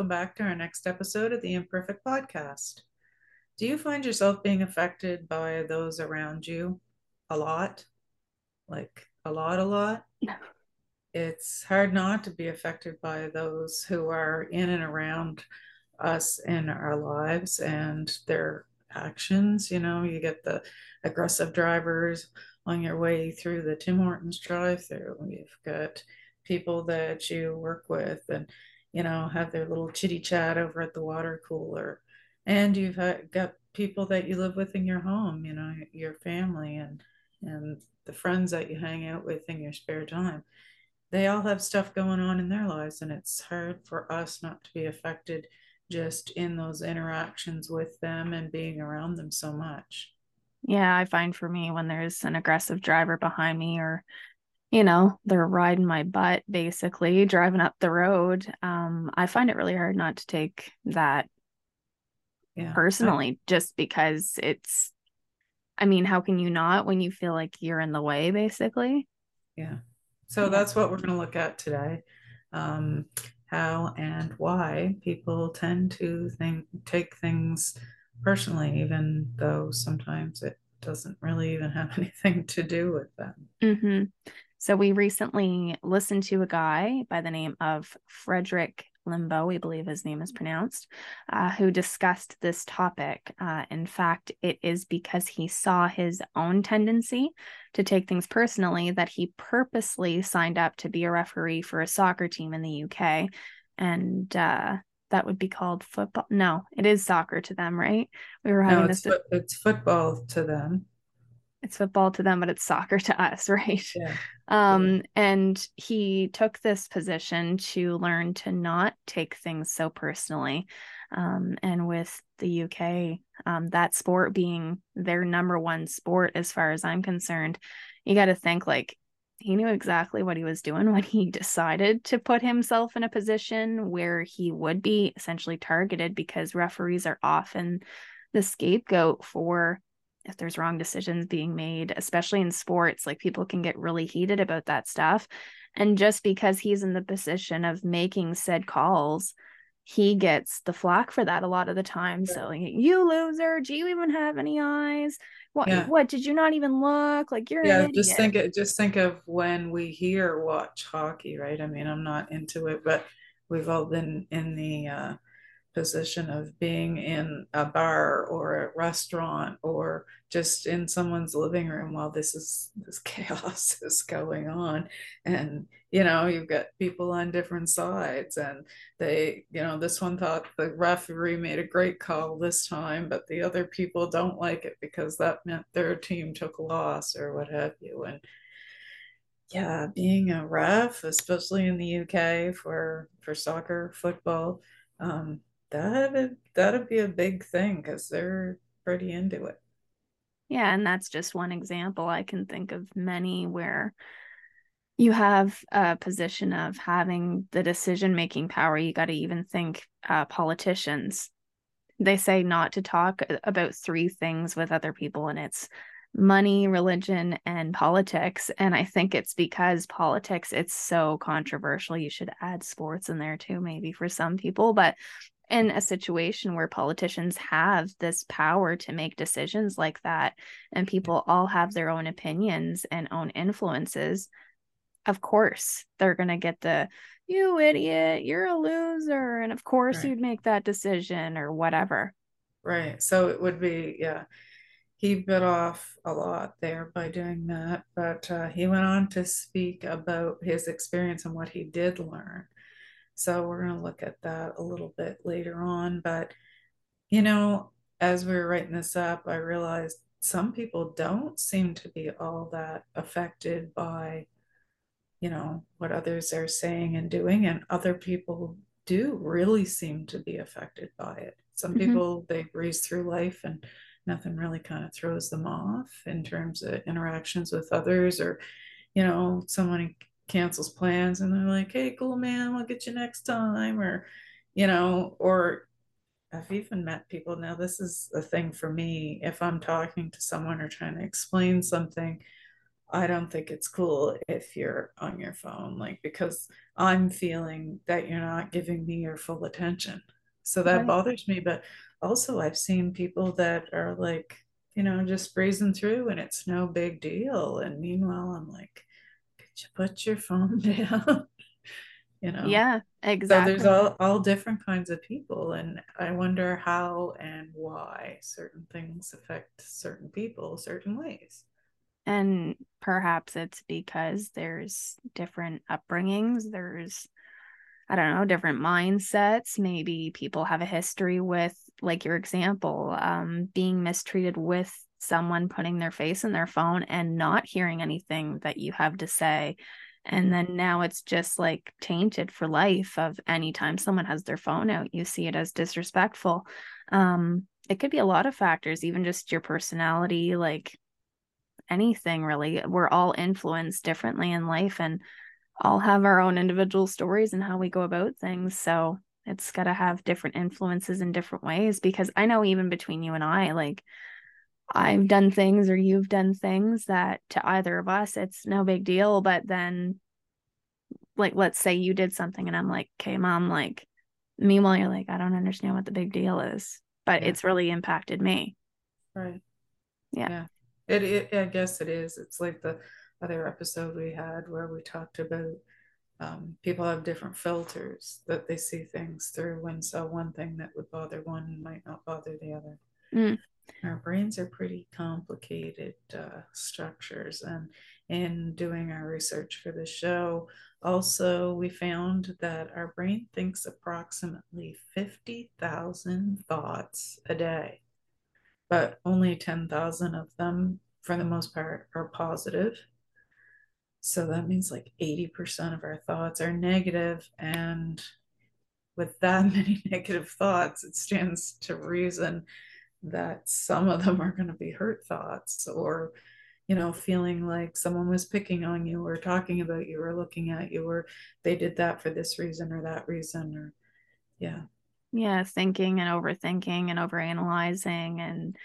Welcome back to our next episode of the Imperfect Podcast. Do you find yourself being affected by those around you a lot? Like a lot, a lot? it's hard not to be affected by those who are in and around us in our lives and their actions. You know, you get the aggressive drivers on your way through the Tim Hortons drive through. You've got people that you work with and you know, have their little chitty chat over at the water cooler. And you've got people that you live with in your home, you know, your family and and the friends that you hang out with in your spare time. They all have stuff going on in their lives, and it's hard for us not to be affected just in those interactions with them and being around them so much. Yeah, I find for me when there's an aggressive driver behind me or you know, they're riding my butt basically, driving up the road. Um, I find it really hard not to take that yeah. personally, just because it's, I mean, how can you not when you feel like you're in the way, basically? Yeah. So that's what we're going to look at today. Um, how and why people tend to think, take things personally, even though sometimes it doesn't really even have anything to do with them. Mm-hmm. So we recently listened to a guy by the name of Frederick Limbo, we believe his name is pronounced, uh, who discussed this topic. Uh, in fact, it is because he saw his own tendency to take things personally that he purposely signed up to be a referee for a soccer team in the UK. And uh, that would be called football. No, it is soccer to them, right? We were having no, it's this. Fo- it's football to them it's football to them but it's soccer to us right yeah. um and he took this position to learn to not take things so personally um and with the UK um that sport being their number one sport as far as I'm concerned you got to think like he knew exactly what he was doing when he decided to put himself in a position where he would be essentially targeted because referees are often the scapegoat for if there's wrong decisions being made, especially in sports, like people can get really heated about that stuff. And just because he's in the position of making said calls, he gets the flack for that a lot of the time. So like, you loser, do you even have any eyes? What yeah. what did you not even look? Like you're Yeah, just think it just think of when we hear watch hockey, right? I mean, I'm not into it, but we've all been in the uh position of being in a bar or a restaurant or just in someone's living room while this is this chaos is going on. And you know you've got people on different sides and they you know this one thought the referee made a great call this time but the other people don't like it because that meant their team took a loss or what have you. And yeah being a ref especially in the uk for for soccer football um, that that'd be a big thing because they're pretty into it. Yeah, and that's just one example. I can think of many where you have a position of having the decision making power. You got to even think uh, politicians. They say not to talk about three things with other people, and it's money, religion, and politics. And I think it's because politics, it's so controversial. You should add sports in there too, maybe for some people. But in a situation where politicians have this power to make decisions like that and people all have their own opinions and own influences of course they're going to get the you idiot you're a loser and of course right. you'd make that decision or whatever. Right so it would be yeah he bit off a lot there by doing that but uh, he went on to speak about his experience and what he did learn so we're going to look at that a little bit later on. But, you know, as we were writing this up, I realized some people don't seem to be all that affected by, you know, what others are saying and doing, and other people do really seem to be affected by it. Some mm-hmm. people they breeze through life and nothing really kind of throws them off in terms of interactions with others or you know someone cancels plans and they're like hey cool man we'll get you next time or you know or i've even met people now this is a thing for me if i'm talking to someone or trying to explain something i don't think it's cool if you're on your phone like because i'm feeling that you're not giving me your full attention so that right. bothers me but also I've seen people that are like, you know, just breezing through and it's no big deal. And meanwhile, I'm like, put your phone down? you know? Yeah, exactly. So there's all, all different kinds of people. And I wonder how and why certain things affect certain people certain ways. And perhaps it's because there's different upbringings. There's I don't know, different mindsets. Maybe people have a history with, like your example, um, being mistreated with someone putting their face in their phone and not hearing anything that you have to say. And then now it's just like tainted for life of anytime someone has their phone out, you see it as disrespectful. Um, it could be a lot of factors, even just your personality, like anything really. We're all influenced differently in life. And all have our own individual stories and how we go about things. So it's got to have different influences in different ways because I know even between you and I, like I've done things or you've done things that to either of us, it's no big deal. But then, like, let's say you did something and I'm like, okay, mom, like, meanwhile, you're like, I don't understand what the big deal is, but yeah. it's really impacted me. Right. Yeah. yeah. It, it, I guess it is. It's like the, other episode we had where we talked about um, people have different filters that they see things through and so one thing that would bother one might not bother the other mm. Our brains are pretty complicated uh, structures and in doing our research for the show also we found that our brain thinks approximately 50,000 thoughts a day but only 10,000 of them for the most part are positive. So that means like 80% of our thoughts are negative, And with that many negative thoughts, it stands to reason that some of them are going to be hurt thoughts or, you know, feeling like someone was picking on you or talking about you or looking at you or they did that for this reason or that reason or, yeah. Yeah, thinking and overthinking and overanalyzing and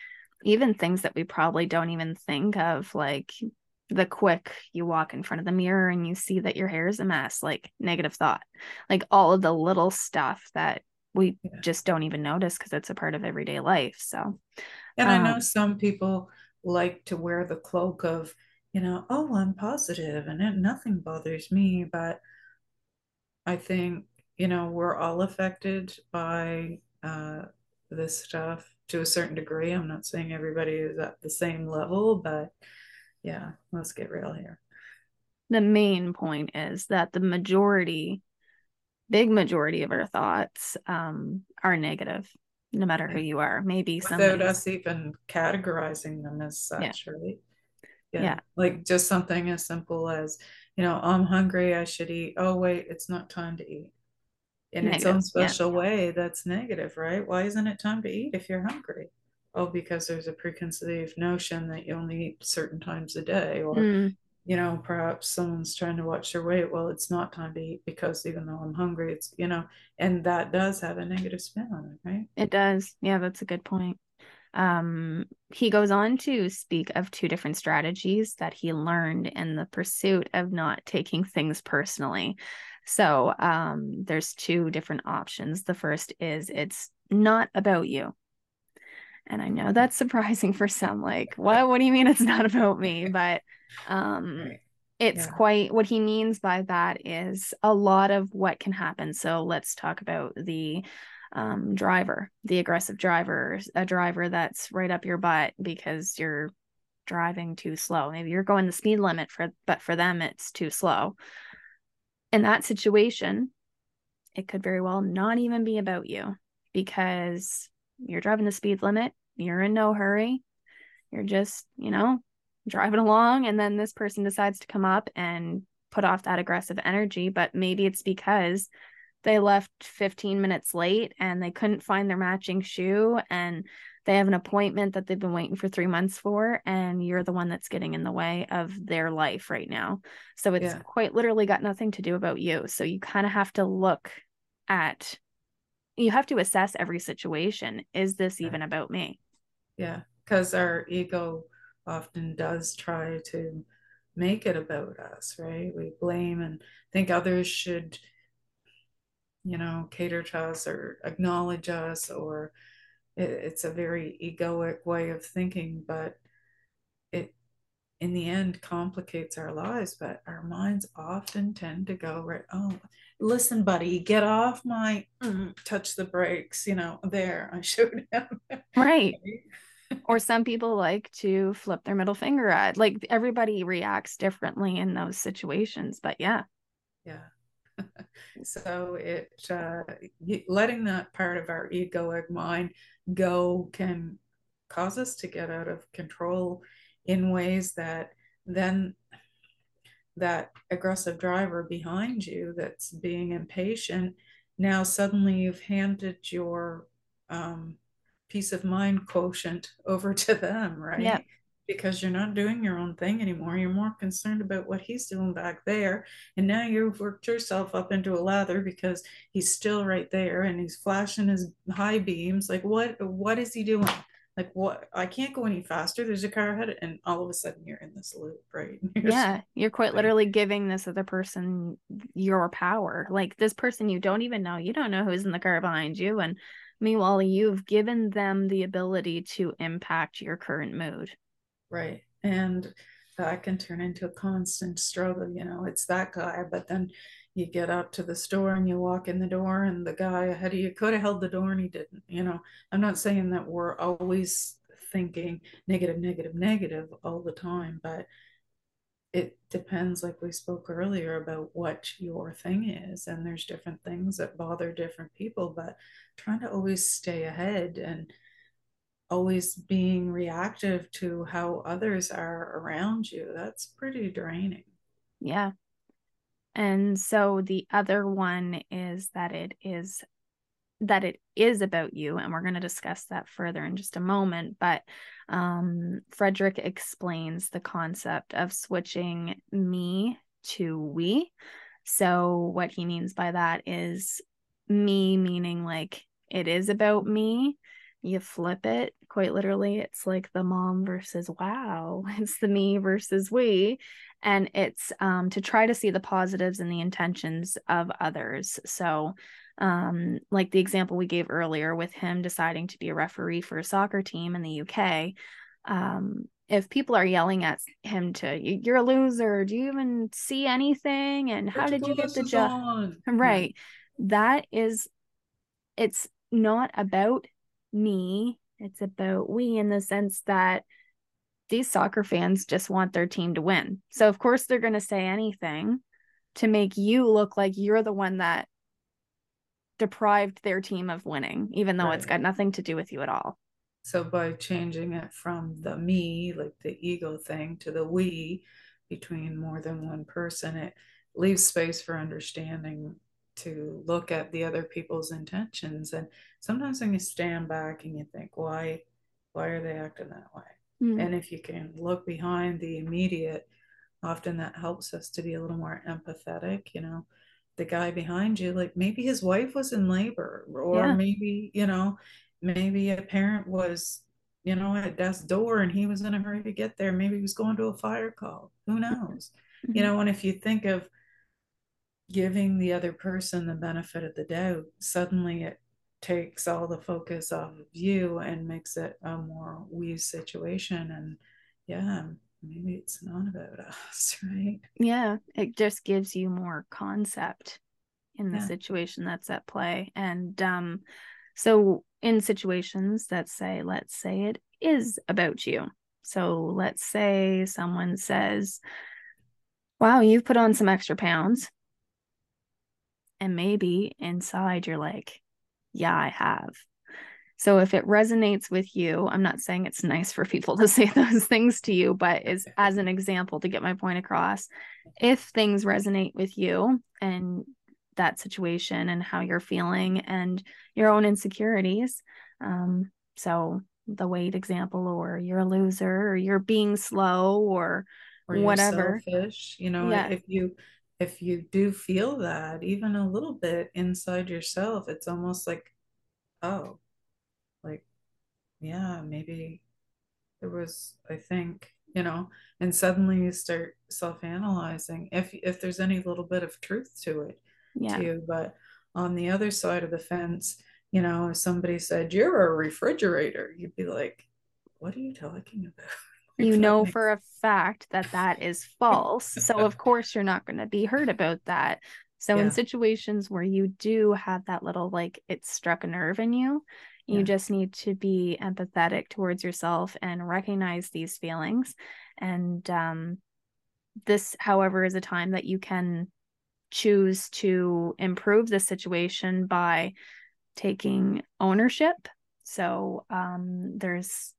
even things that we probably don't even think of, like the quick you walk in front of the mirror and you see that your hair is a mess, like negative thought, like all of the little stuff that we yeah. just don't even notice because it's a part of everyday life. So, and um, I know um, some people like to wear the cloak of, you know, oh, I'm positive and it, nothing bothers me. But I think, you know, we're all affected by uh, this stuff to a certain degree. I'm not saying everybody is at the same level, but yeah, let's get real here. The main point is that the majority, big majority of our thoughts um, are negative, no matter who you are. Maybe without us even categorizing them as such, yeah. right? Yeah. yeah. Like just something as simple as, you know, I'm hungry, I should eat. Oh, wait, it's not time to eat. In negative. its own special yeah. way, that's negative, right? Why isn't it time to eat if you're hungry? oh, because there's a preconceived notion that you only eat certain times a day, or mm. You know, perhaps someone's trying to watch their weight. Well, it's not time to eat because even though I'm hungry, it's you know, and that does have a negative spin on it, right? It does. Yeah, that's a good point. Um, he goes on to speak of two different strategies that he learned in the pursuit of not taking things personally. So um, there's two different options. The first is it's not about you. And I know that's surprising for some. Like, what? What do you mean it's not about me? But um, it's yeah. quite what he means by that is a lot of what can happen. So let's talk about the um, driver, the aggressive driver, a driver that's right up your butt because you're driving too slow. Maybe you're going the speed limit for, but for them it's too slow. In that situation, it could very well not even be about you because you're driving the speed limit, you're in no hurry. You're just, you know, driving along and then this person decides to come up and put off that aggressive energy, but maybe it's because they left 15 minutes late and they couldn't find their matching shoe and they have an appointment that they've been waiting for three months for and you're the one that's getting in the way of their life right now so it's yeah. quite literally got nothing to do about you so you kind of have to look at you have to assess every situation is this even about me? Yeah because our ego often does try to make it about us right? We blame and think others should you know cater to us or acknowledge us or it, it's a very egoic way of thinking but it in the end complicates our lives but our minds often tend to go right oh listen buddy get off my mm, touch the brakes you know there i showed him. Right. Or some people like to flip their middle finger at like everybody reacts differently in those situations but yeah. Yeah. So it uh, letting that part of our egoic mind go can cause us to get out of control in ways that then that aggressive driver behind you that's being impatient now suddenly you've handed your um, peace of mind quotient over to them right yeah because you're not doing your own thing anymore. You're more concerned about what he's doing back there. And now you've worked yourself up into a lather because he's still right there and he's flashing his high beams. Like what what is he doing? Like what I can't go any faster. There's a car ahead and all of a sudden you're in this loop, right? You're yeah. You're quite literally giving this other person your power. Like this person you don't even know. You don't know who's in the car behind you. And meanwhile, you've given them the ability to impact your current mood right and that can turn into a constant struggle you know it's that guy but then you get up to the store and you walk in the door and the guy ahead of you could have held the door and he didn't you know? I'm not saying that we're always thinking negative negative negative all the time but it depends like we spoke earlier about what your thing is and there's different things that bother different people but trying to always stay ahead and always being reactive to how others are around you that's pretty draining. Yeah and so the other one is that it is that it is about you and we're going to discuss that further in just a moment but um, frederick explains the concept of switching me to we. So what he means by that is me meaning like it is about me you flip it quite literally it's like the mom versus wow it's the me versus we and it's um, to try to see the positives and the intentions of others. So um, like the example we gave earlier with him deciding to be a referee for a soccer team in the uk um, if people are yelling at him to you're a loser do you even see anything? And how did you get the job right. That is it's not about me, it's about we in the sense that these soccer fans just want their team to win. So, of course, they're going to say anything to make you look like you're the one that deprived their team of winning, even though right. it's got nothing to do with you at all. So, by changing it from the me, like the ego thing, to the we between more than one person, it leaves space for understanding to look at the other people's intentions and sometimes when you stand back and you think why why are they acting that way mm. and if you can look behind the immediate often that helps us to be a little more empathetic you know the guy behind you like maybe his wife was in labor or yeah. maybe you know maybe a parent was you know at death's door and he was in a hurry to get there maybe he was going to a fire call who knows mm-hmm. you know and if you think of giving the other person the benefit of the doubt, suddenly it takes all the focus off of you and makes it a more we situation. And yeah, maybe it's not about us, right? Yeah, it just gives you more concept in the yeah. situation that's at play. And um, so in situations that say, let's say it is about you. So let's say someone says, Wow, you've put on some extra pounds and maybe inside you're like, yeah, I have. So if it resonates with you, I'm not saying it's nice for people to say those things to you, but is as an example to get my point across. If things resonate with you and that situation and how you're feeling and your own insecurities. Um, so the weight example, or you're a loser, or you're being slow, or, or whatever. Selfish, you know, yeah. if you if you do feel that even a little bit inside yourself, it's almost like, oh, like, yeah, maybe there was, I think, you know, and suddenly you start self-analyzing if if there's any little bit of truth to it yeah. too. But on the other side of the fence, you know, if somebody said you're a refrigerator, you'd be like, what are you talking about? You know for a fact that that is false. so of course you're not going to be hurt about that. So yeah. in situations where you do have that little like it struck a nerve in you, you yeah. just need to be empathetic towards yourself and recognize these feelings. And um, this, however, is a time that you can choose to improve the situation by taking ownership. So um, there's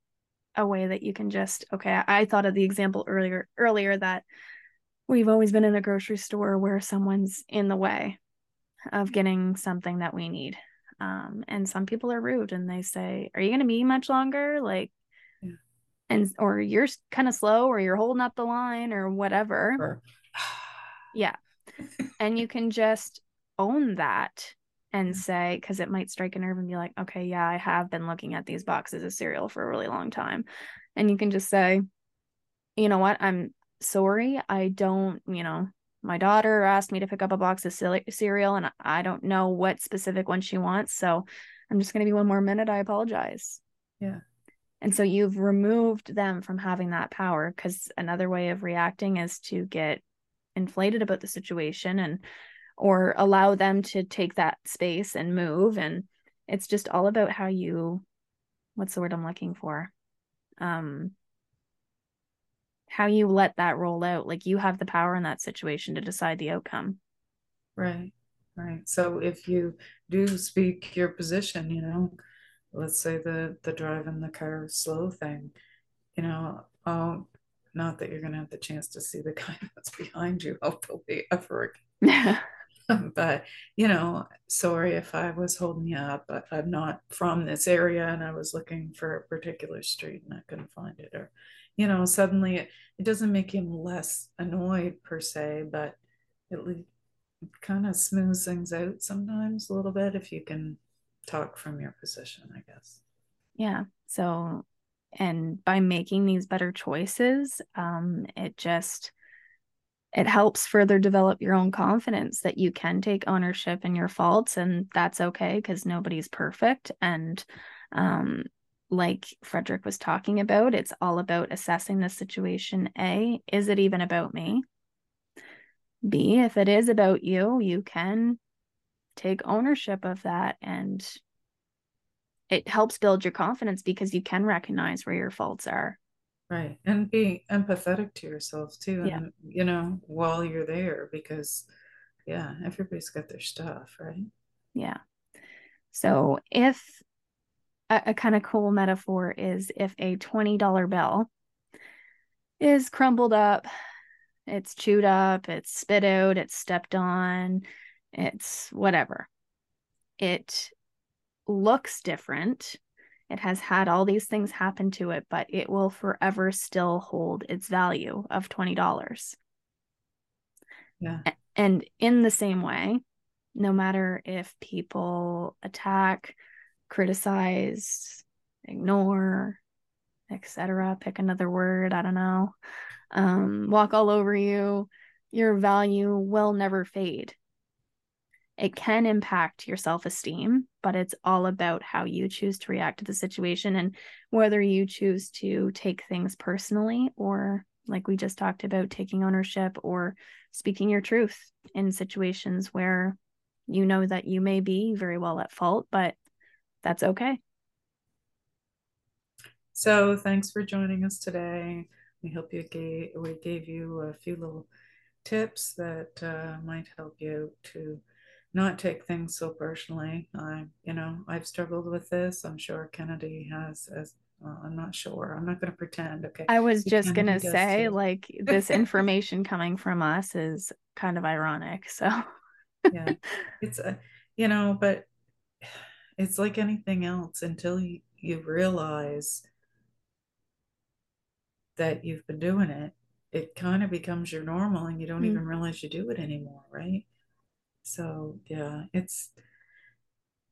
a way that you can just okay I, thought of the example earlier earlier that we've always been in a grocery store where someone's in the way of getting something that we need. Um, and some people are rude and they say are you going to be much longer? Like yeah. and or you're kind of slow or you're holding up the line or whatever. Yeah. And you can just own that and say because it might strike a nerve and be like okay yeah i have been looking at these boxes of cereal for a really long time. And you can just say you know what? I'm sorry. I don't you know my daughter asked me to pick up a box of cereal and i don't know what specific one she wants so i'm just going to be one more minute. I apologize. Yeah. And so you've removed them from having that power because another way of reacting is to get inflated about the situation and or allow them to take that space and move. And it's just all about how you what's the word i'm looking for? Um how you let that roll out. Like you have the power in that situation to decide the outcome. Right right. So if you do speak your position you know let's say the the driving the car slow thing you know oh not that you're going to have the chance to see the guy that's behind you hopefully ever again but you know, sorry if I was holding you up, but I'm not from this area and I was looking for a particular street and I couldn't find it. Or, you know, suddenly it, it doesn't make him less annoyed per se, but it, it kind of smooths things out sometimes a little bit if you can talk from your position, I guess. Yeah. So, and by making these better choices, um, it just it helps further develop your own confidence that you can take ownership in your faults and that's okay because nobody's perfect and um, like frederick was talking about it's all about assessing the situation. A is it even about me? B if it is about you you can take ownership of that and it helps build your confidence because you can recognize where your faults are Right. And be empathetic to yourself too. Yeah. And, you know, while you're there, because, yeah, everybody's got their stuff, right? Yeah. So if a, a kind of cool metaphor is if a $20 bill is crumbled up, it's chewed up, it's spit out, it's stepped on, it's whatever. It looks different it has had all these things happen to it, but it will forever still hold its value of $20. Yeah. And in the same way, no matter if people attack, criticize, ignore, etc., pick another word, I don't know, um, walk all over you, your value will never fade it can impact your self esteem, but it's all about how you choose to react to the situation and whether you choose to take things personally or, like we just talked about, taking ownership or speaking your truth in situations where you know that you may be very well at fault, but that's okay. So, thanks for joining us today. We hope you gave we gave you a few little tips that uh, might help you to not take things so personally. I, you know, I've struggled with this. I'm sure Kennedy has as well, I'm not sure. I'm not going to pretend. Okay. I was just going to say, too. like, this information coming from us is kind of ironic. So, yeah. It's a, you know, but it's like anything else until you, you realize that you've been doing it, it kind of becomes your normal and you don't mm. even realize you do it anymore, right? So, yeah, it's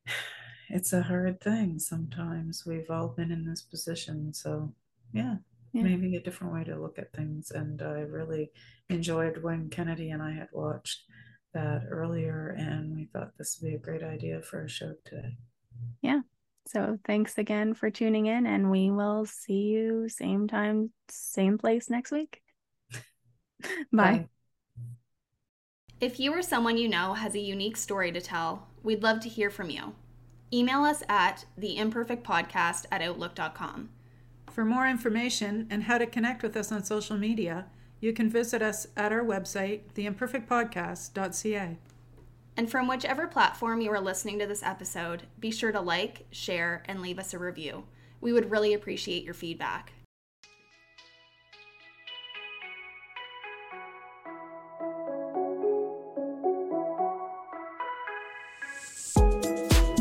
it's a hard thing sometimes. We've all been in this position, so yeah, yeah. maybe a different way to look at things and I really enjoyed when Kennedy and I had watched that earlier and we thought this would be a great idea for a show today. Yeah. So thanks again for tuning in, and we will see you same time, same place next week. Bye. Bye. If you or someone you know has a unique story to tell, we'd love to hear from you. Email us at theimperfectpodcast at outlook.com. For more information and how to connect with us on social media, you can visit us at our website, theimperfectpodcast.ca. And from whichever platform you are listening to this episode, be sure to like, share, and leave us a review. We would really appreciate your feedback.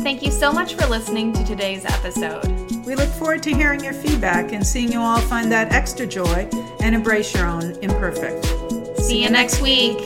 Thank you so much for listening to today's episode. We look forward to hearing your feedback and seeing you all find that extra joy and embrace your own imperfect. See you next week.